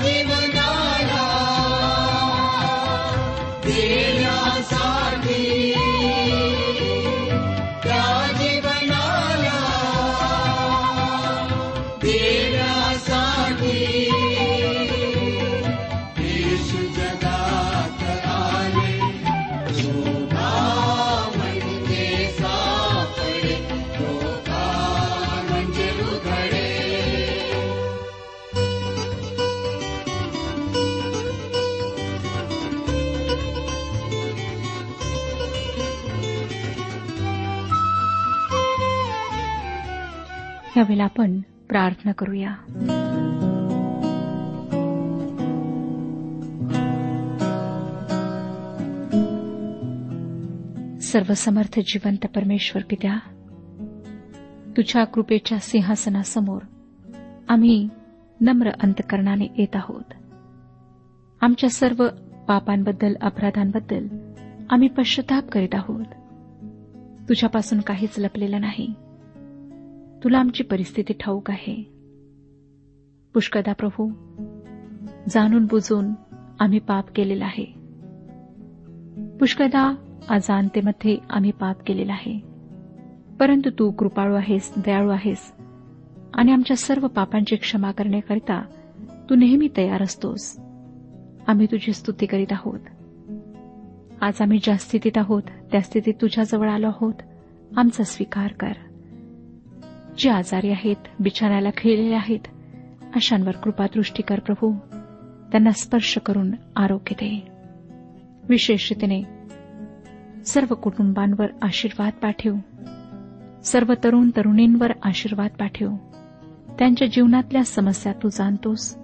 Happy birthday. यावेळेला आपण प्रार्थना करूया. सर्वसमर्थ जिवंत परमेश्वर पित्या तुझ्या कृपेच्या सिंहासनासमोर आम्ही नम्र अंतकरणाने येत आहोत. आमच्या सर्व पापांबद्दल अपराधांबद्दल आम्ही पश्चाताप करीत आहोत. तुझ्यापासून काहीच लपलेलं नाही. तुला आमची परिस्थिती ठाऊक आहे. पुष्कदा प्रभू जाणून बुजून आम्ही पाप केलेला आहे. पुष्कदा अजाणतेमध्ये आम्ही पाप केलेला आहे. परंतु तू कृपाळू आहेस दयाळू आहेस आणि आमच्या सर्व पापांची क्षमा करण्याकरिता तू नेहमी तयार असतोस. आम्ही तुझी स्तुती करीत आहोत. आज आम्ही ज्या स्थितीत आहोत त्या स्थितीत तुझ्याजवळ आलो आहोत. आमचा स्वीकार कर. जे आजारी आहेत बिछाण्याला खेळलेले आहेत अशांवर कृपादृष्टी कर प्रभू. त्यांना स्पर्श करून आरोग्य दे. विशेष रीतीने सर्व कुटुंबांवर आशीर्वाद पाठव. सर्व तरुण तरुणींवर आशीर्वाद पाठव. त्यांच्या जीवनातल्या समस्या तू जाणतोस.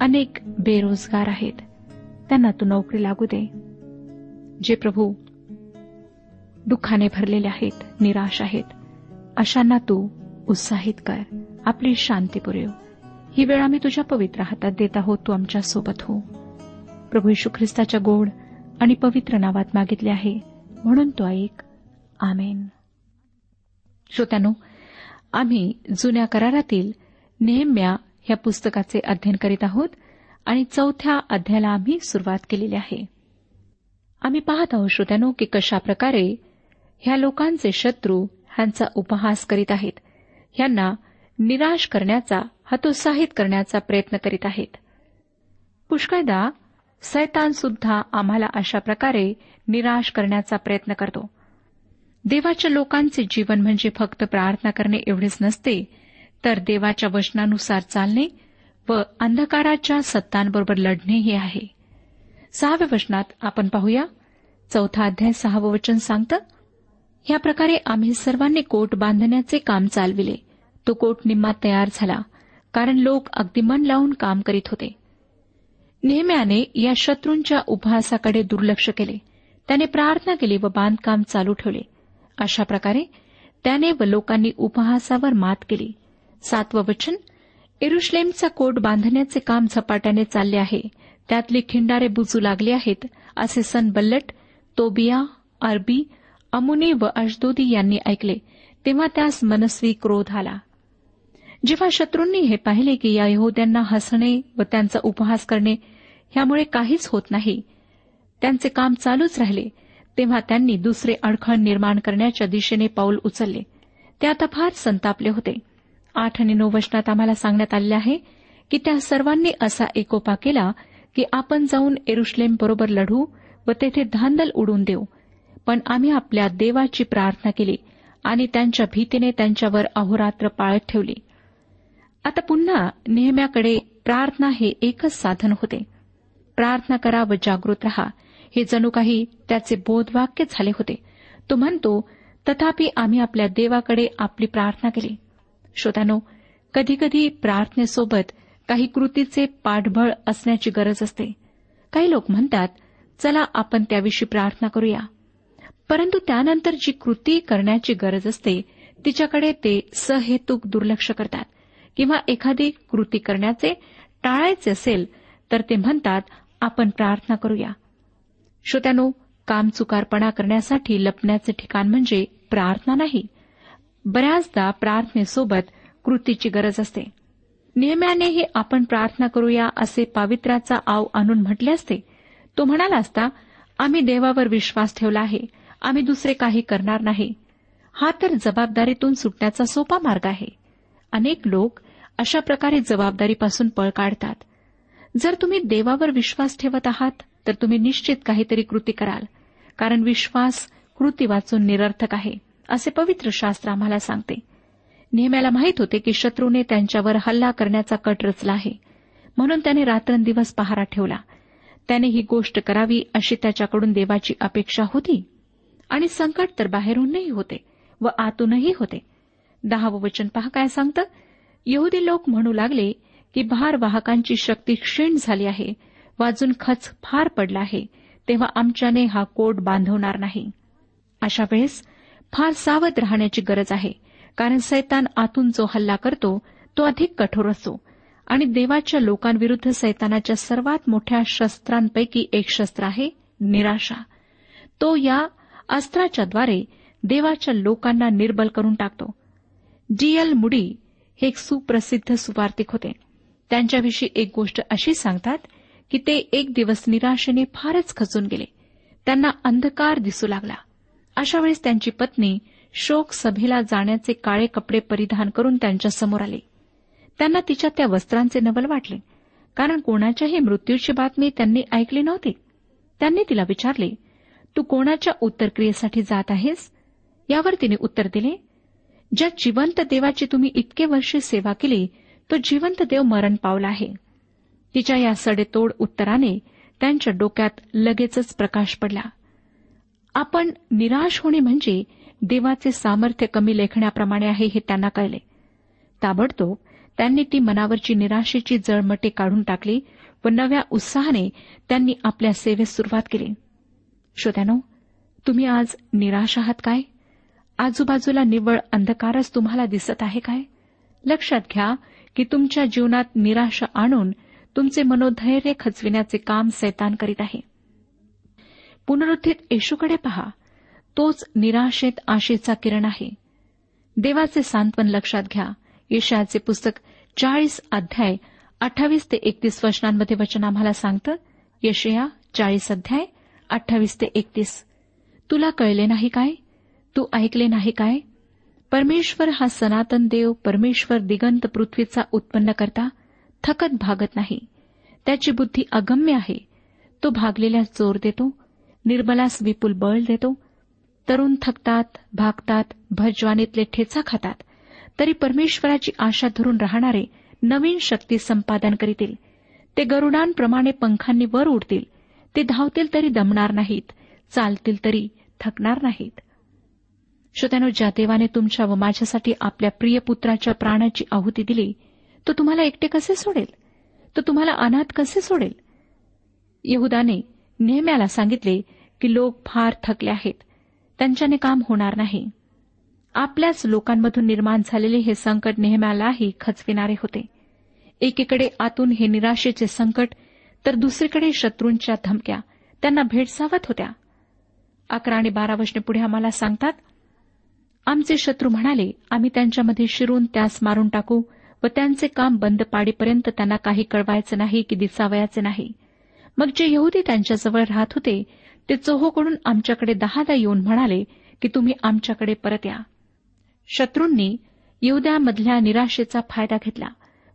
अनेक बेरोजगार आहेत त्यांना तू नोकरी लागू दे. जे प्रभू दुःखाने भरलेले आहेत निराश आहेत अशांना तू उत्साहित कर. आपली शांती पुरेव. ही वेळ आम्ही तुझ्या पवित्र हातात देत आहोत तू आमच्यासोबत हो. प्रभू यशू ख्रिस्ताच्या गोड आणि पवित्र नावात मागितले आहे म्हणून तो ऐक. आमेन. श्रोत्यानो आम्ही जुन्या करारातील नेहम्या ह्या पुस्तकाचे अध्ययन करीत आहोत आणि चौथ्या अध्यायाला आम्ही सुरुवात केलेली आहे. आम्ही पाहत आहोत श्रोत्यानो की कशा प्रकारे ह्या लोकांचे शत्रू ह्यांचा उपहास करीत आहेत. यांना निराश करण्याचा हतोत्साहित करण्याचा प्रयत्न करीत आहेत. पुष्कळदा सैतान सुद्धा आम्हाला अशा प्रकारे निराश करण्याचा प्रयत्न करतो. देवाच्या लोकांचे जीवन म्हणजे फक्त प्रार्थना करणे एवढेच नसते तर देवाच्या वचनानुसार चालणे व अंधकाराच्या सत्तांबरोबर लढणे हे आहे. सहाव्या वचनात आपण पाहूया चौथा अध्याय सहावं वचन सांगतं ह्या प्रकारे आम्ही सर्वांनी कोट बांधण्याचे काम चालविले. तो कोट निम्मा तयार झाला कारण लोक अगदी मन लावून काम करीत होते. नेहम्याने या शत्रूंच्या उपहासाकडे दुर्लक्ष केले. त्याने प्रार्थना केली व बांधकाम चालू ठेवले. अशा प्रकारे त्याने व लोकांनी उपहासावर मात केली. सातवं वचन एरुश्लेमचा कोट बांधण्याचे काम झपाट्याने चालले आहे. त्यातली खिंडारे बुजू लागले आहेत असे सनबल्लट तोबिया अरबी अमुनी व अशदोदी यांनी ऐकले तेव्हा त्यास मनस्वी क्रोध आला. जेव्हा शत्रूंनी हे पाहिले की या यहोद्यांना हसणे व त्यांचा उपहास करणे ह्यामुळे काहीच होत नाही त्यांचे काम चालूच राहिले तेव्हा त्यांनी दुसरे अडखळ निर्माण करण्याच्या दिशेने पाऊल उचलले. ते आता फार संतापले होते. आठ आणि नऊ वचनात आम्हाला सांगण्यात आले आहे की त्या सर्वांनी असा एकोपा केला की आपण जाऊन एरुश्लेम बरोबर लढू व तेथे धांदल उडून देऊ. पण आम्ही आपल्या देवाची प्रार्थना केली आणि त्यांच्या भीतीने त्यांच्यावर अहोरात्र पाळत ठेवली. आता पुन्हा नेहम्याकडे प्रार्थना हे एकच साधन होते. प्रार्थना करा व जागृत रहा. हे जणू काही त्याचे बोधवाक्य झाले होते. तो म्हणतो तथापि आम्ही आपल्या देवाकडे आपली प्रार्थना केली. श्रोत्यानो कधीकधी प्रार्थनेसोबत काही कृतीचे पाठबळ असण्याची गरज असते. काही लोक म्हणतात चला आपण त्याविषयी प्रार्थना करूया. परंतु त्यानंतर जी कृती करण्याची गरज असते तिच्याकडे ते सहेतुक दुर्लक्ष करतात. किंवा एखादी कृती करण्याचे टाळायचे असेल तर ते म्हणतात आपण प्रार्थना करूया. श्रोत्यानो कामचुकारपणा करण्यासाठी लपण्याचे ठिकाण म्हणजे प्रार्थना नाही. बऱ्याचदा प्रार्थनेसोबत कृतीची गरज असते. नेहम्यानेही आपण प्रार्थना करूया असे पावित्र्याचा आव आणून म्हटले असते. तो म्हणाला असता आम्ही देवावर विश्वास ठेवला आहे. आम्ही दुसरे काही करणार नाही. हा तर जबाबदारीतून सुटण्याचा सोपा मार्ग आहे. अनेक लोक अशा प्रकारे जबाबदारीपासून पळ काढतात. जर तुम्ही देवावर विश्वास ठेवत आहात तर तुम्ही निश्चित काहीतरी कृती कराल कारण विश्वास कृती वाचून निरर्थक आहे असे पवित्र शास्त्र आम्हाला सांगते. नेहम्याला माहीत होते की शत्रूने त्यांच्यावर हल्ला करण्याचा कट रचला आहे. म्हणून त्याने रात्रंदिवस पहारा ठेवला. त्याने ही गोष्ट करावी अशी त्याच्याकडून देवाची अपेक्षा होती? आणि संकट तर बाहेरूनही होते व आतूनही होते. दहावं वचन पहा काय सांगतं? यहुदी लोक म्हणू लागले की भार वाहकांची शक्ती क्षीण झाली आहे वाजून खच फार पडला आहे तेव्हा आमच्याने हा कोट बांधवणार नाही. अशा वेळेस फार सावध राहण्याची गरज आहे कारण सैतान आतून जो हल्ला करतो तो अधिक कठोर असतो आणि देवाच्या लोकांविरुद्ध सैतानाच्या सर्वात मोठ्या शस्त्रांपैकी एक शस्त्र आहे निराशा. तो या अस्त्राच्याद्वारे देवाच्या लोकांना निर्बल करून टाकतो. डी एल मुडी हे एक सुप्रसिद्ध सुवार्तिक होते. त्यांच्याविषयी एक गोष्ट अशी सांगतात की ते एक दिवस निराशेने फारच खचून गेले. त्यांना अंधकार दिसू लागला. अशा वेळेस त्यांची पत्नी शोक सभेला जाण्याचे काळे कपडे परिधान करून त्यांच्यासमोर आले. त्यांना तिच्या त्या वस्त्रांचे नवल वाटले. कारण कोणाच्याही मृत्यूची बातमी त्यांनी ऐकली नव्हती. त्यांनी तिला विचारले तू कोणाच्या उत्तरक्रियेसाठी जात आहेस? यावर तिने उत्तर दिले ज्या जिवंत देवाची तुम्ही इतके वर्षे सेवा केली तो जिवंत देव मरण पावला आहे. तिच्या या सडेतोड उत्तराने त्यांच्या डोक्यात लगेचच प्रकाश पडला. आपण निराश होणे म्हणजे देवाचे सामर्थ्य कमी लेखण्याप्रमाणे आहे हे त्यांना कळले. ताबडतोब त्यांनी ती मनावरची निराशेची जळमटे काढून टाकली व नव्या उत्साहाने त्यांनी आपल्या सेवेस सुरुवात केली. श्रोत्यानो तुम्ही आज निराश आहात काय? आजूबाजूला निव्वळ अंधकारच तुम्हाला दिसत आहे काय? लक्षात घ्या की तुमच्या जीवनात निराशा आणून तुमचे मनोधैर्य खचविण्याचे काम सैतान करीत आहे. पुनरुत्थित येशूकडे पहा. तोच निराशेत आशेचा किरण आहे. देवाचे सांत्वन लक्षात घ्या. येशयाचे पुस्तक चाळीस अध्याय अठ्ठावीस ते एकतीस वचनांमध्ये वचन आम्हाला सांगतं यशया चाळीस अध्याय अठ्ठावीस ते एकतीस. तुला कळले नाही काय? तू ऐकले नाही काय? परमेश्वर हा सनातन देव परमेश्वर दिगंत पृथ्वीचा उत्पन्न करता थकत भागत नाही. त्याची बुद्धी अगम्य आहे. तो भागलेल्या जोर देतो निर्मलास विपुल बळ देतो. तरुण थकतात भागतात भजवानीतले ठेचा खातात. तरी परमेश्वराची आशा धरून राहणारे नवीन शक्ती संपादन करीतील. ते गरुडांप्रमाणे पंखांनी वर उडतील. ते धावतील तरी दमणार नाहीत चालतील तरी थकणार नाहीत. श्रोत्यानो ज्या देवाने तुमच्या व माझ्यासाठी आपल्या प्रिय पुत्राच्या प्राणाची आहुती दिली तो तुम्हाला एकटे कसे सोडेल? तो तुम्हाला अनाथ कसे सोडेल? यहुदाने नेहम्याला सांगितले की लोक फार थकले आहेत त्यांच्याने काम होणार नाही. आपल्याच लोकांमधून निर्माण झालेले हे संकट नेहम्यालाही खचविणारे होते. एकीकडे आतून हे निराशेचे संकट तर दुसरीकडे शत्रूंच्या धमक्या. त्यांना भेडसावत होत्या. अकरा आणि बारा वर्षे पुढे आम्हाला सांगतात आमचे शत्रू म्हणाले आम्ही त्यांच्यामध्ये शिरून त्यास मारून टाकू व त्यांचे काम बंद पाडीपर्यंत त्यांना काही कळवायचं नाही की दिसावयाचे नाही. मग जे यहुदी त्यांच्याजवळ राहत होते ते चोहोकडून आमच्याकडे दहादा येऊन म्हणाले की तुम्ही आमच्याकडे परत या. शत्रूंनी येहुद्यामधल्या निराशेचा फायदा घेतला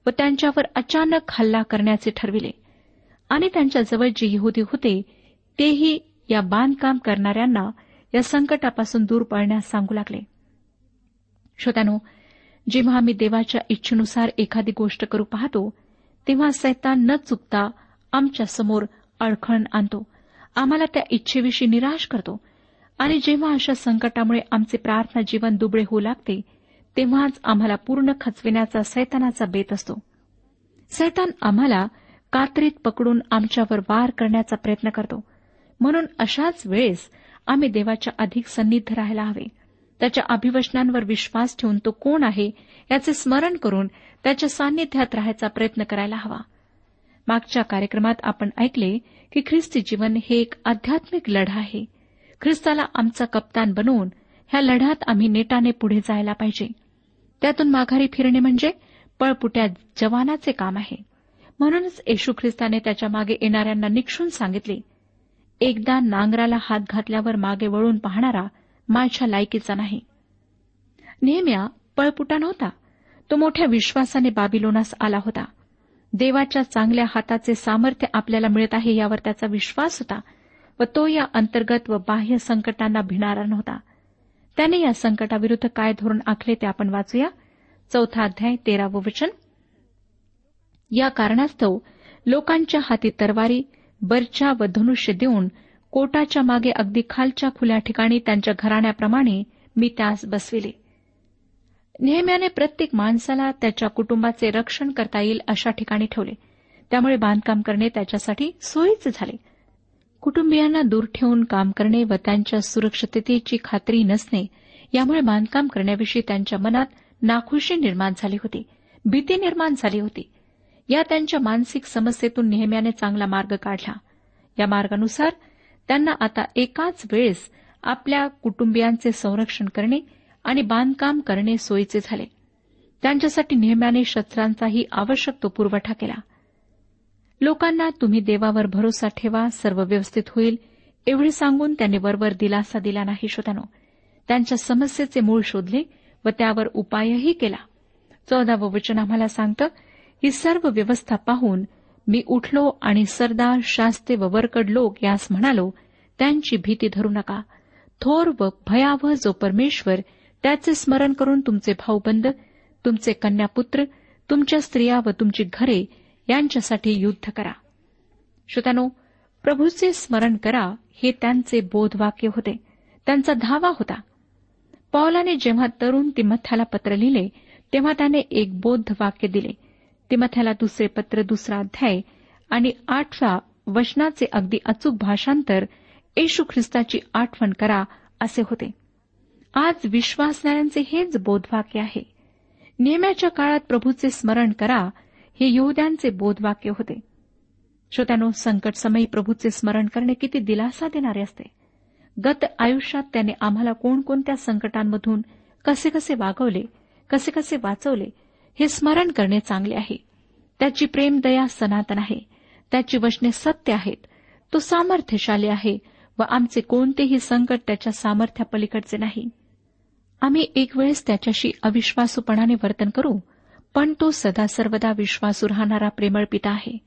व त्यांच्यावर अचानक हल्ला करण्याचे ठरविले. आणि त्यांच्याजवळ जे यहुदी होते तेही या बांधकाम करणाऱ्यांना या संकटापासून दूर पळण्यास सांगू लागले. श्रोत्यानो जेव्हा आम्ही देवाच्या इच्छेनुसार एखादी गोष्ट करू पाहतो तेव्हा सैतान न चुकता आमच्यासमोर अडखण आणतो आम्हाला त्या इच्छेविषयी निराश करतो आणि जेव्हा अशा संकटामुळे आमचे प्रार्थना जीवन दुबळे होऊ लागते तेव्हाच आम्हाला पूर्ण खचविण्याचा सैतानाचा बेत असतो. सैतान आम्हाला कात्रीत पकडून आमच्यावर वार करण्याचा प्रयत्न करतो. म्हणून अशाच वेळेस आम्ही देवाच्या अधिक सन्निध राहायला हवे. त्याच्या अभिवचनांवर विश्वास ठेवून तो कोण आहे याचे स्मरण करून त्याच्या सान्निध्यात राहायचा प्रयत्न करायला हवा. मागच्या कार्यक्रमात आपण ऐकले की ख्रिस्ती जीवन हे एक आध्यात्मिक लढा आहे. ख्रिस्ताला आमचा कप्तान बनवून ह्या लढ्यात आम्ही नेटाने पुढे जायला पाहिजे. त्यातून माघारी फिरणे म्हणजे पळपुट्या जवानाचे काम आहे. म्हणूनच येशू ख्रिस्ताने त्याच्यामागे येणाऱ्यांना निक्षून सांगितले एकदा नांगराला हात घातल्यावर मागे वळून पाहणारा माझ्या लायकीचा नाही. नेहम्या पळपुटा नव्हता. तो मोठ्या विश्वासाने बाबिलोनास आला होता. देवाच्या चांगल्या हाताचे सामर्थ्य आपल्याला मिळत आहे यावर त्याचा विश्वास होता व तो या अंतर्गत व बाह्य संकटांना भिणारा नव्हता. त्याने या संकटाविरुद्ध काय धोरण आखले ते आपण वाचूया. चौथा अध्याय तेरावं वचन. या कारणास्तव लोकांच्या हाती तरवारी बर्चा व धनुष्य देऊन कोटाच्या मागे अगदी खालच्या खुल्या ठिकाणी त्यांच्या घराण्याप्रमाणे मी त्यास बसविले. नेहम्याने प्रत्येक माणसाला त्याच्या कुटुंबाचे रक्षण करता येईल अशा ठिकाणी ठेवले. त्यामुळे बांधकाम करणे त्याच्यासाठी सोयीचे झाले. कुटुंबियांना दूर ठेवून काम करणे व त्यांच्या सुरक्षिततेची खात्री नसणे यामुळे बांधकाम करण्याविषयी त्यांच्या मनात नाखुशी निर्माण झाली होती भीती निर्माण झाली होती. या त्यांच्या मानसिक समस्येतून नेहम्याने चांगला मार्ग काढला. या मार्गानुसार त्यांना आता एकाच वेळेस आपल्या कुटुंबियांचे संरक्षण करणे आणि बांधकाम करणे सोयीचे झाले. त्यांच्यासाठी नेहम्याने शस्त्रांचाही आवश्यक तो पुरवठा केला. लोकांना तुम्ही देवावर भरोसा ठेवा सर्व व्यवस्थित होईल एवढे सांगून त्यांनी वरवर दिलासा दिला नाही श्रोतानो त्यांच्या समस्येचे मूळ शोधले व त्यावर उपायही केला. चौदावं वचन आम्हाला सांगतं ही सर्व व्यवस्था पाहून मी उठलो आणि सरदार शास्ते व वरकड लोक यास म्हणालो त्यांची भीती धरू नका. थोर व भयावह जो परमेश्वर त्याचे स्मरण करून तुमचे भाऊबंद तुमचे कन्यापुत्र तुमच्या स्त्रिया व तुमची घरे यांच्यासाठी युद्ध करा. श्रोत्यानो प्रभूचे स्मरण करा हे त्यांचे बोधवाक्य होते. त्यांचा धावा होता. पौलाने जेव्हा तरुण तिमथ्याला पत्र लिहिले तेव्हा त्याने एक बोध वाक्य दिले. तिमथ्याला दुसरे पत्र दुसरा अध्याय आणि आठव्या वचनाचे अगदी अचूक भाषांतर येशू ख्रिस्ताची आठवण करा असे होते. आज विश्वासणाऱ्यांचे हेच बोधवाक्य आहे. नेहम्याच्या काळात प्रभूचे स्मरण करा हे यहुद्यांचे बोधवाक्य होते. श्रोत्यानो संकटसमयी प्रभूचे स्मरण करणे किती दिलासा देणारे असते. गत आयुष्यात त्याने आम्हाला कोणकोणत्या संकटांमधून कसे कसे वागवले कसे कसे वाचवले हे स्मरण करणे चांगले आहे. त्याची प्रेमदया सनातन आहे. त्याची वचने सत्य आहेत. तो सामर्थ्यशाली आहे व आमचे कोणतेही संकट त्याच्या सामर्थ्यापलीकडचे नाही. आम्ही एक वेळेस त्याच्याशी अविश्वासूपणाने वर्तन करू पण तो सदा सर्वदा विश्वासू राहणारा प्रेमळ पिता आहे.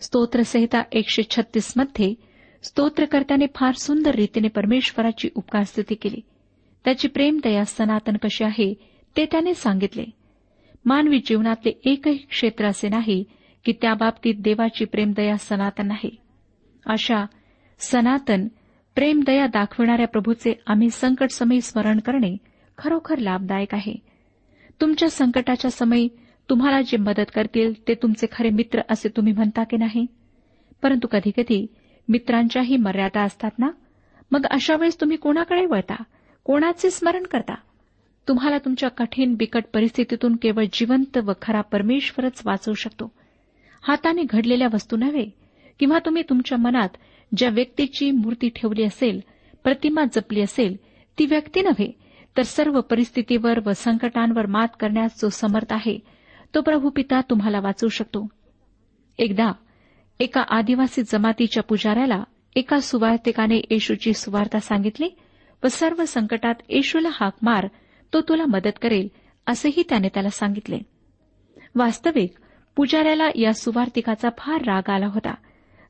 स्तोत्रसहिता एकशे छत्तीसमध्ये स्तोत्रकर्त्याने फार सुंदर रीतीने परमेश्वराची उपकारस्थिती केली. त्याची प्रेमदया सनातन कशी आहे ते त्याने सांगितले. मानवी जीवनातले एकही क्षेत्र असे नाही की त्या बाबतीत देवाची प्रेमदया सनातन आहे. अशा सनातन प्रेम दया दाखविणाऱ्या प्रभूचे आम्ही संकटसमयी स्मरण करणे खरोखर लाभदायक आहे. तुमच्या संकटाच्या समयी तुम्हाला जे मदत करतील ते तुमचे खरे मित्र असे तुम्ही म्हणता की नाही? परंतु कधीकधी मित्रांच्याही मर्यादा असतात ना? मग अशा वेळेस तुम्ही कोणाकडे वळता? कोणाचे स्मरण करता? तुम्हाला तुमच्या कठीण बिकट परिस्थितीतून केवळ जिवंत व खरा परमेश्वरच वाचवू शकतो. हाताने घडलेल्या वस्तू नव्हे किंवा तुम्ही तुमच्या मनात ज्या व्यक्तीची मूर्ती ठेवली असेल प्रतिमा जपली असेल ती व्यक्ती नव्हे तर सर्व परिस्थितीवर व संकटांवर मात करण्यास जो समर्थ आहे तो प्रभू पिता तुम्हाला वाचवू शकतो. एकदा एका आदिवासी जमातीच्या पुजाऱ्याला एका सुवार्तिकाने येशूची सुवार्ता सांगितली व सर्व संकटात येशूला हाक मार तो तुला मदत करेल असेही त्याने त्याला सांगितले. वास्तविक पुजाऱ्याला या सुवार्तिकाचा फार राग आला होता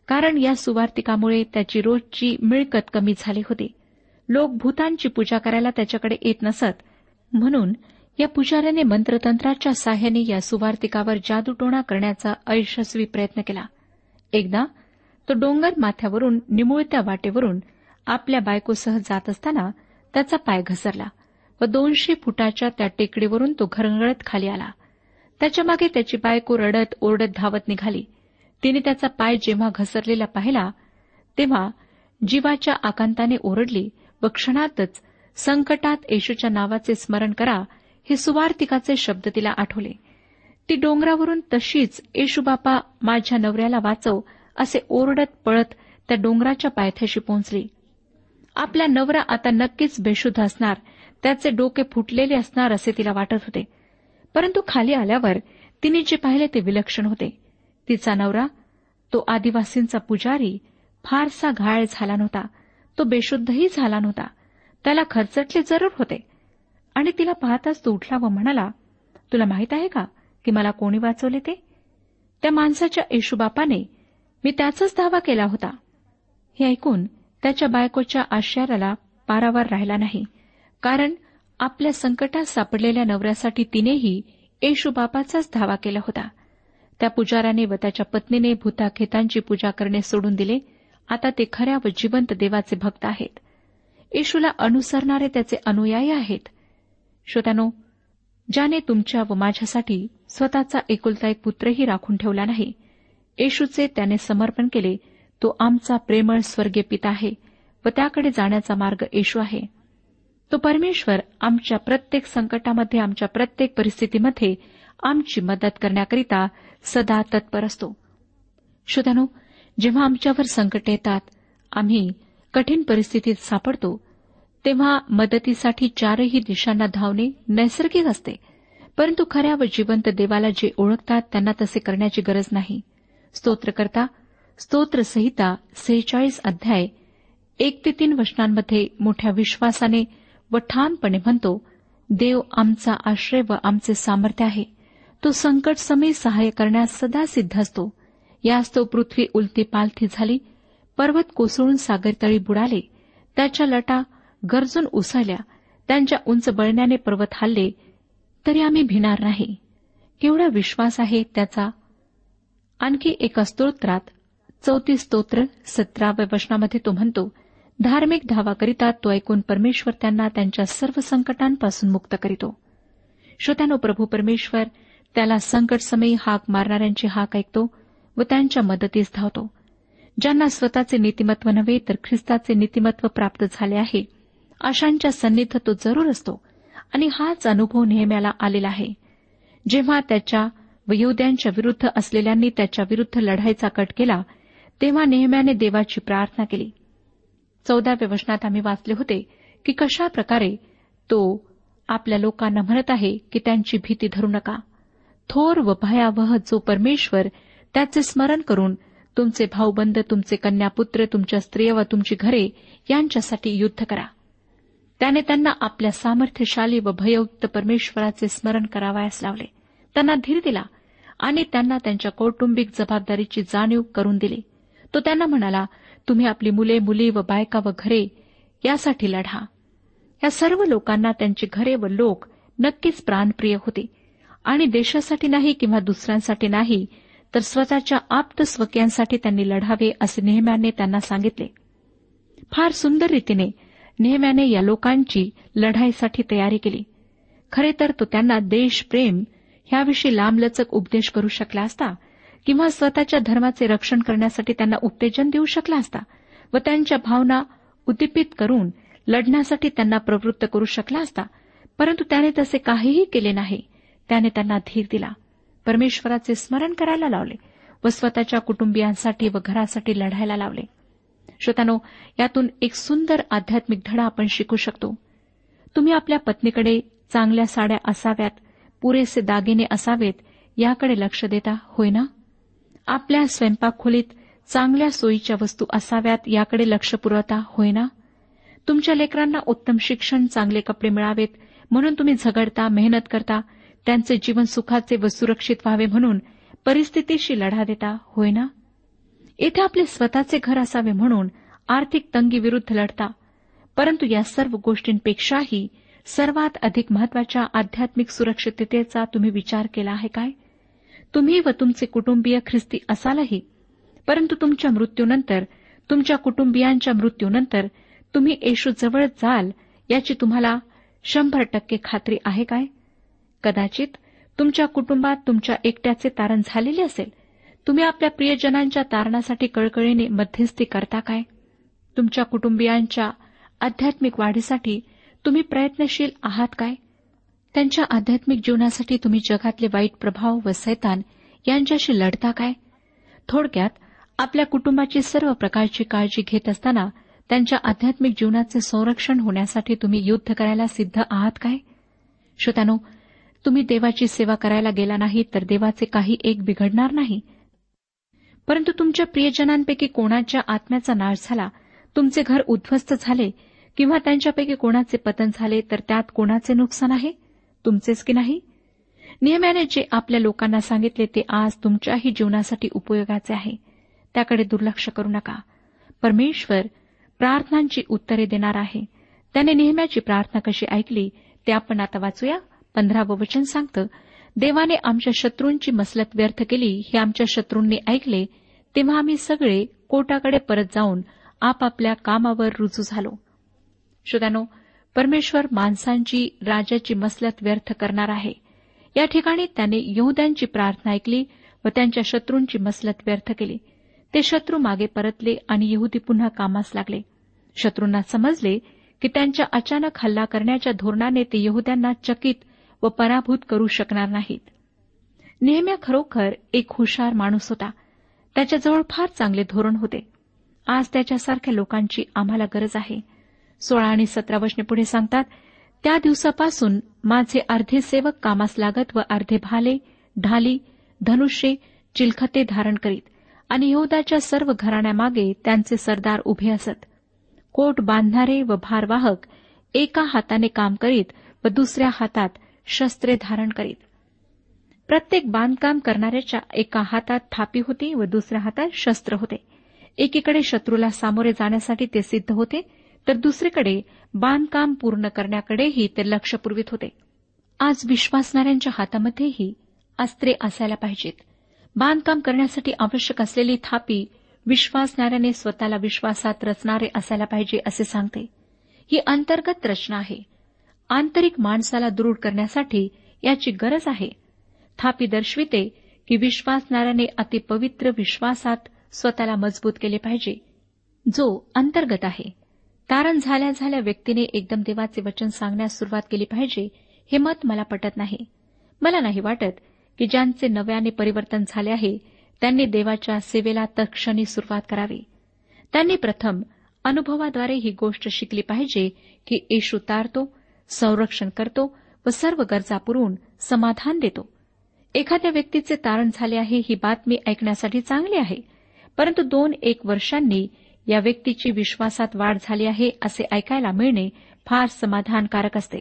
कारण या सुवार्तिकामुळे त्याची रोजची मिळकत कमी झाली होती. लोक भूतांची पूजा करायला त्याच्याकडे येत नसत. म्हणून या पुजाऱ्याने मंत्रतंत्राच्या साह्याने या सुवार्तिकावर जादूटोणा करण्याचा अयशस्वी प्रयत्न केला. एकदा तो डोंगर माथ्यावरून निमुळत्या वाटेवरून आपल्या बायकोसह जात असताना त्याचा पाय घसरला. व दोनशे फुटाच्या त्या टेकडीवरून तो घरंगळत खाली आला. त्याच्यामागे त्याची बायको रडत ओरडत धावत निघाली. तिने त्याचा पाय जेव्हा घसरलेला पाहिला तेव्हा जीवाच्या आकांताने ओरडली व क्षणातच संकटात येशूच्या नावाचे स्मरण करा हे सुवार्तिकाचे शब्द तिला आठवले. ती डोंगरावरून तशीच येशूबापा माझ्या नवऱ्याला वाचव असे ओरडत पळत त्या डोंगराच्या पायथ्याशी पोहोचली. आपला नवरा आता नक्कीच बेशुद्ध असणार त्याचे डोके फुटलेले असणार असे तिला वाटत होते. परंतु खाली आल्यावर तिने जे पाहिले ते विलक्षण होते. तिचा नवरा तो आदिवासींचा पुजारी फारसा घाळ झाला नव्हता. तो बेशुद्धही झाला नव्हता. त्याला खरचटले जरूर होते. आणि तिला पाहताच तो उठला व म्हणाला तुला माहीत आहे का की मला कोणी वाचवले ते? त्या माणसाच्या येशूबापाने मी त्याचाच दावा केला होता. हे ऐकून त्याच्या बायकोच्या आश्चर्याला पारावार राहिला नाही. कारण आपल्या संकटात सापडलेल्या नवऱ्यासाठी तिनेही येशूबापाचाच धावा केला होता. त्या पुजाराने व त्याच्या पत्नीने भूताखेतांची पूजा करणे सोडून दिले. आता ते खऱ्या व जिवंत देवाचे भक्त आहेत. येशूला अनुसरणारे त्याचे अनुयायी आहेत. श्रोत्यानो ज्याने तुमच्या व माझ्यासाठी स्वतःचा एकुलता एक पुत्रही राखून ठेवला नाही येशूचे त्याने समर्पण केले तो आमचा प्रेमळ स्वर्गीय पिता आहे व त्याकडे जाण्याचा मार्ग येशू आहे. तो परमेश्वर आमच्या प्रत्येक संकटामध्ये आमच्या प्रत्येक परिस्थितीमध्ये आमची मदत करण्याकरिता सदा तत्पर असतो. श्रोत्यानो जेव्हा आमच्यावर संकट येतात आम्ही कठीण परिस्थितीत सापडतो तेव्हा मदतीसाठी चारही दिशांना धावणे नैसर्गिक असते. परंतु खऱ्या व जिवंत देवाला जे ओळखतात त्यांना तसे करण्याची गरज नाही. स्तोत्रकर्ता स्तोत्रसहिता सेहेचाळीस अध्याय एक ते तीन वचनांमध्ये मोठ्या विश्वासाने व ठामपणे म्हणतो देव आमचा आश्रय व आमचे सामर्थ्य आहे. तो संकट समय सहाय्य करण्यास सदा सिद्ध असतो. यास तो पृथ्वी उलती पालथी झाली पर्वत कोसळून सागरतळी बुडाले त्याच्या लटा गरजून उसळल्या त्यांच्या उंच बळण्याने पर्वत हल्ले तरी आम्ही भिणार नाही. केवढा विश्वास आहे त्याचा. आणखी एका स्तोत्रात चौतीस स्तोत्र सतराव्या वचनामध्ये तो म्हणतो धार्मिक धावा करीतात तो ऐकून परमेश्वर त्यांना त्यांच्या सर्व संकटांपासून मुक्त करीतो. श्रोत्यानो प्रभू परमेश्वर त्याला संकटसमयी हाक मारणाऱ्यांची हाक ऐकतो व त्यांच्या मदतीस धावतो. ज्यांना स्वतःचे नीतिमत्व नव्हे तर ख्रिस्ताचे नीतिमत्व प्राप्त झाले आहे अशांच्या सन्निध तो जरूर असतो आणि हाच अनुभव नेहम्याला आलेला आहे. जेव्हा त्याच्या व युद्यांच्या विरुद्ध असलेल्यांनी त्याच्या विरुद्ध लढाईचा कट केला तेव्हा नेहम्याने देवाची प्रार्थना केली. चौदाव्या वचनात आम्ही वाचले होते की कशा प्रकारे तो आपल्या लोकांना म्हणत आहे की त्यांची भीती धरू नका. थोर व भयावह जो परमेश्वर त्याचे स्मरण करून तुमचे भाऊबंद तुमचे कन्यापुत्र तुमच्या स्त्रिया व तुमची घरे यांच्यासाठी युद्ध करा. त्याने त्यांना आपल्या सामर्थ्यशाली व भययुक्त परमेश्वराचे स्मरण करावयास लावले. त्यांना धीर दिला आणि त्यांना त्यांच्या कौटुंबिक जबाबदारीची जाणीव करून दिली. तो त्यांना म्हणाला तुम्ही आपली मुले मुली व बायका व घरे यासाठी लढा. या सर्व लोकांना त्यांची घरे व लोक नक्कीच प्राणप्रिय होते. आणि देशासाठी नाही किंवा दुसऱ्यांसाठी नाही तर स्वतःच्या आप्त स्वकीयांसाठी त्यांनी लढावे असे नेहम्याने त्यांना सांगितले. फार सुंदर रीतीने नेहम्याने या लोकांची लढाईसाठी तयारी केली. खरे तर तो त्यांना देशप्रेम ह्याविषयी लांबलचक उपदेश करू शकला असता किंवा स्वतःच्या धर्माचे रक्षण करण्यासाठी त्यांना उत्तेजन देऊ शकला असता व त्यांच्या भावना उद्दीपित करून लढण्यासाठी त्यांना प्रवृत्त करू शकला असता परंतु त्याने तसे काहीही केले नाही. त्याने त्यांना धीर दिला. परमेश्वराचे स्मरण करायला लावले व स्वतःच्या कुटुंबियांसाठी व घरासाठी लढायला लावले. श्रोतानो यातून एक सुंदर आध्यात्मिक धडा आपण शिकू शकतो. तुम्ही आपल्या पत्नीकडे चांगल्या साड्या असाव्यात पुरेसे दागिने असावेत याकडे लक्ष देता होय ना? आपल्या स्वयंपाक खोलीत चांगल्या सोयीच्या वस्तू असाव्यात याकडे लक्ष पुरवता होय ना तुमच्या लेकरांना उत्तम शिक्षण चांगले कपडे मिळावेत म्हणून तुम्ही झगडता मेहनत करता त्यांचे जीवन सुखाचे व सुरक्षित व्हावे म्हणून परिस्थितीशी लढा देता होय ना येथे आपले स्वतःचे घर असावे म्हणून आर्थिक तंगीविरुद्ध लढता परंतु या सर्व गोष्टींपेक्षाही सर्वात अधिक महत्त्वाच्या आध्यात्मिक सुरक्षिततेचा तुम्ही विचार केला आहे काय? तुम्ही व तुमचे कुटुंबीय ख्रिस्ती असालही परंतु तुमच्या मृत्यूनंतर तुमच्या कुटुंबियांच्या मृत्यूनंतर तुम्ही येशू जवळ जाल याची तुम्हाला शंभर टक्के खात्री आहे काय? कदाचित तुमच्या कुटुंबात तुमच्या एकट्याचे तारण झालेले असेल. तुम्ही आपल्या प्रियजनांच्या तारणासाठी कळकळीने मध्यस्थी करता काय? तुमच्या कुटुंबियांच्या आध्यात्मिक वाढीसाठी तुम्ही प्रयत्नशील आहात काय? त्यांच्या आध्यात्मिक जीवनासाठी तुम्ही जगातले वाईट प्रभाव व सैतान यांच्याशी लढता काय? थोडक्यात आपल्या कुटुंबाची सर्व प्रकारची काळजी घेत असताना त्यांच्या आध्यात्मिक जीवनाचे संरक्षण होण्यासाठी तुम्ही युद्ध करायला सिद्ध आहात काय? श्रोत्यानो तुम्ही देवाची सेवा करायला गेला नाही तर देवाचे काही एक बिघडणार नाही. परंतु तुमच्या प्रियजनांपैकी कोणाच्या आत्म्याचा नाश झाला तुमचे घर उद्ध्वस्त झाले किंवा त्यांच्यापैकी कोणाचे पतन झाले तर त्यात कोणाचे नुकसान आहे? तुमचेच की नाही? नियमाने जे आपल्या लोकांना सांगितले ते आज तुमच्याही जीवनासाठी उपयोगाचे आहे. त्याकडे दुर्लक्ष करू नका. परमेश्वर प्रार्थनांची उत्तरे देणार आहे. त्याने नेहम्याची प्रार्थना कशी ऐकली ते आपण आता वाचूया. पंधरावं वचन सांगतं देवाने आमच्या शत्रूंची मसलत व्यर्थ केली हे आमच्या शत्रूंनी ऐकले तेव्हा आम्ही सगळे कोटाकडे परत जाऊन आपापल्या कामावर रुजू झालो. श्रोत्यानो परमेश्वर माणसांची राजाची मसलत व्यर्थ करणार आहे. या ठिकाणी त्याने यहुद्यांची प्रार्थना ऐकली व त्यांच्या शत्रूंची मसलत व्यर्थ केली. ते शत्रू मागे परतले आणि यहुदी पुन्हा कामास लागले. शत्रूंना समजले की त्यांच्या अचानक हल्ला करण्याच्या धोरणाने ते यहुद्यांना चकित व पराभूत करू शकणार नाहीत. नेहम्या खरोखर एक हुशार माणूस होता. त्याच्याजवळ फार चांगले धोरण होते. आज त्याच्यासारख्या लोकांची आम्हाला गरज आहे. सोळा आणि सतरा वचने पुढे सांगतात त्या दिवसापासून माझे अर्धे सेवक कामास लागत व अर्धे भाले ढाली धनुष्ये चिलखते धारण करीत आणि यहदाच्या सर्व घराण्यामागे त्यांचे सरदार उभे असत. कोट बांधणारे व भारवाहक एका हाताने काम करीत व दुसऱ्या हातात शस्त्रे धारण करीत. प्रत्येक बांधकाम करणाऱ्याच्या एका हातात थापी होती व दुसऱ्या हातात शस्त्र होते. एकीकडे शत्रूला सामोरे जाण्यासाठी ते सिद्ध होते तर दुसरीकडे बांधकाम पूर्ण करण्याकडेही ते लक्ष पुरवित होते. आज विश्वासणाऱ्यांच्या हातामध्येही अस्त्रे असायला पाहिजेत. बांधकाम करण्यासाठी आवश्यक असलेली थापी विश्वासणाऱ्याने स्वतःला विश्वासात रचणारे असायला पाहिजे असे सांगते. ही अंतर्गत रचना आहे. आंतरिक माणसाला दृढ करण्यासाठी याची गरज आहे. थापी दर्शविते की विश्वासणाऱ्याने अतिपवित्र विश्वासात स्वतःला मजबूत केले पाहिजे जो अंतर्गत आहे. तारण झाल्या झाल्या व्यक्तीने एकदम देवाचे वचन सांगण्यास सुरुवात केली पाहिजे हे मत मला पटत नाही. मला नाही वाटत की ज्यांचे नव्याने परिवर्तन झाले आहे त्यांनी देवाच्या सेवेला तत्क्षणी सुरुवात करावी. त्यांनी प्रथम अनुभवाद्वारे ही गोष्ट शिकली पाहिजे की येशू तारतो संरक्षण करतो व सर्व गरजा पुरवून समाधान देतो. एखाद्या व्यक्तीचे तारण झाले आहे ही बातमी ऐकण्यासाठी चांगली आहे परंतु दोन एक वर्षांनी या व्यक्तीची विश्वासात वाढ झाली आहे असे ऐकायला मिळणे फार समाधानकारक असते.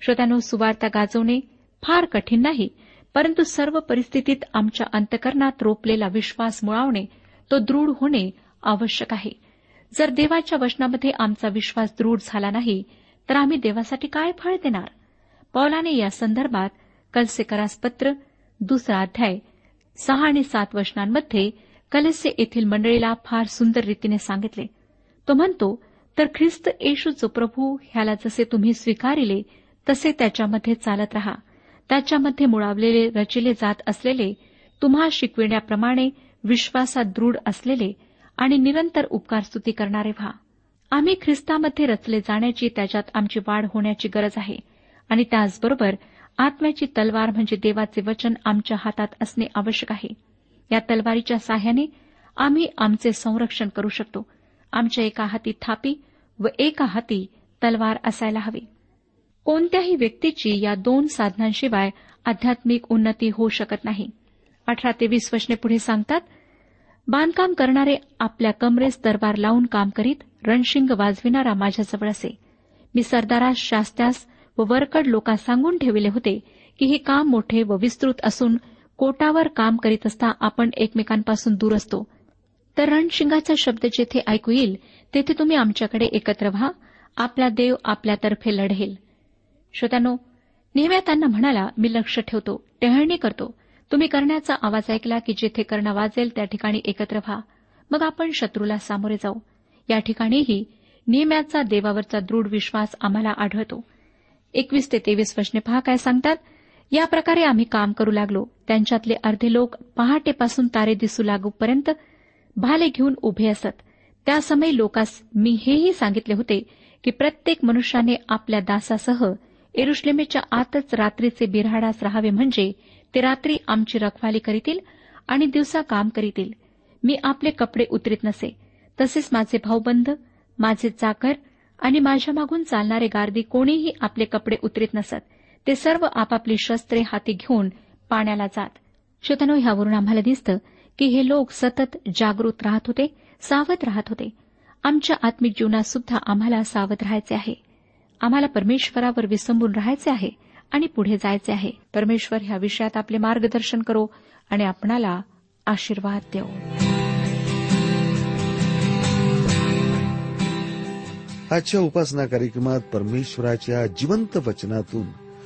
श्रोत्यानो सुवार्ता गाजवणे फार कठीण नाही परंतु सर्व परिस्थितीत आमच्या अंतकरणात रोपलेला विश्वास मुळावणे तो दृढ होणे आवश्यक आहे. जर देवाच्या वचनामध्ये आमचा विश्वास दृढ झाला नाही तर आम्ही देवासाठी काय फळ देणार? पौलाने या संदर्भात कलसेकरास पत्र दुसरा अध्याय सहा आणि सात वचनांमध्ये कलस्य येथील मंडळीला फार सुंदर रीतीने सांगितले. तो म्हणतो तर ख्रिस्त येशू जो प्रभू ह्याला जसे तुम्ही स्वीकारिले तसे त्याच्यामध्ये चालत राहा. त्याच्यामध्ये मुळावलेले रचिले जात असलेले तुम्हा शिकविण्याप्रमाणे विश्वासात दृढ असलेले आणि निरंतर उपकार स्तुती करणारे व्हा. आम्ही ख्रिस्तामध्ये रचले जाण्याची त्याच्यात आमची वाढ होण्याची गरज आहे. आणि त्याचबरोबर आत्म्याची तलवार म्हणजे देवाचे वचन आमच्या हातात असणे आवश्यक आहे. या तलवारीच्या साह्याने आम्ही आमचे संरक्षण करू शकतो. आमच्या एका हाती थापी व एका हाती तलवार असायला हवी. कोणत्याही व्यक्तीची या दोन साधनांशिवाय आध्यात्मिक उन्नती होऊ शकत नाही. अठरा ते वीस वचने पुढे सांगतात बांधकाम करणारे आपल्या कमरेस दरबार लावून काम करीत रणशिंग वाजविणारा माझ्याजवळ असे. मी सरदारास शास्त्यास व वरकड लोकांस सांगून ठेवले होते की हे काम मोठे व विस्तृत असून कोटावर काम करीत असता आपण एकमेकांपासून दूर असतो. तर रणशिंगाचा शब्द जेथे ऐकू येईल तेथे तुम्ही आमच्याकडे एकत्र व्हा. आपला देव आपल्यातर्फे लढेल. श्रोत्यानो नेहम्या त्यांना म्हणाला मी लक्ष ठेवतो टेहळणी करतो. तुम्ही करण्याचा आवाज ऐकला की जेथे करणं वाजेल त्या ठिकाणी एकत्र व्हा. मग आपण शत्रूला सामोरे जाऊ. या ठिकाणीही नियम्याचा देवावरचा दृढ विश्वास आम्हाला आढळतो. एकवीस ते तेवीस वचने पहा काय सांगतात? या प्रकारे आम्ही काम करू लागलो. त्यांच्यातले अर्धे लोक पहाटेपासून तारे दिसू लागूपर्यंत भाले घेऊन उभे असत. त्यासमय लोकास मी हेही सांगितले होते की प्रत्येक मनुष्याने आपल्या दासासह एरुश्लेमेच्या आतच रात्रीचे बिऱ्हाडास राहावे म्हणजे ते रात्री आमची रखवाली करीतील आणि दिवसा काम करीतील. मी आपले कपडे उतरीत नसे. तसेच माझे भाऊबंध माझे चाकर आणि माझ्या मागून चालणारे गार्दी कोणीही आपले कपडे उतरीत नसत. ते सर्व आपापली शस्त्रे हाती घेऊन पाण्याला जात. श्रोतनो ह्यावरून आम्हाला दिसतं की हे लोक सतत जागृत राहत होते सावध राहत होते. आमच्या आत्मिक जीवनात सुद्धा आम्हाला सावध राहायचे आहे. आम्हाला परमेश्वरावर विसंबून राहायचे आहे आणि पुढे जायचे आहे. परमेश्वर ह्या विषयात आपले मार्गदर्शन करो आणि आपणाला आशीर्वाद देऊ आजच्या उपासना कार्यक्रमात परमेश्वराच्या जिवंत वचनातून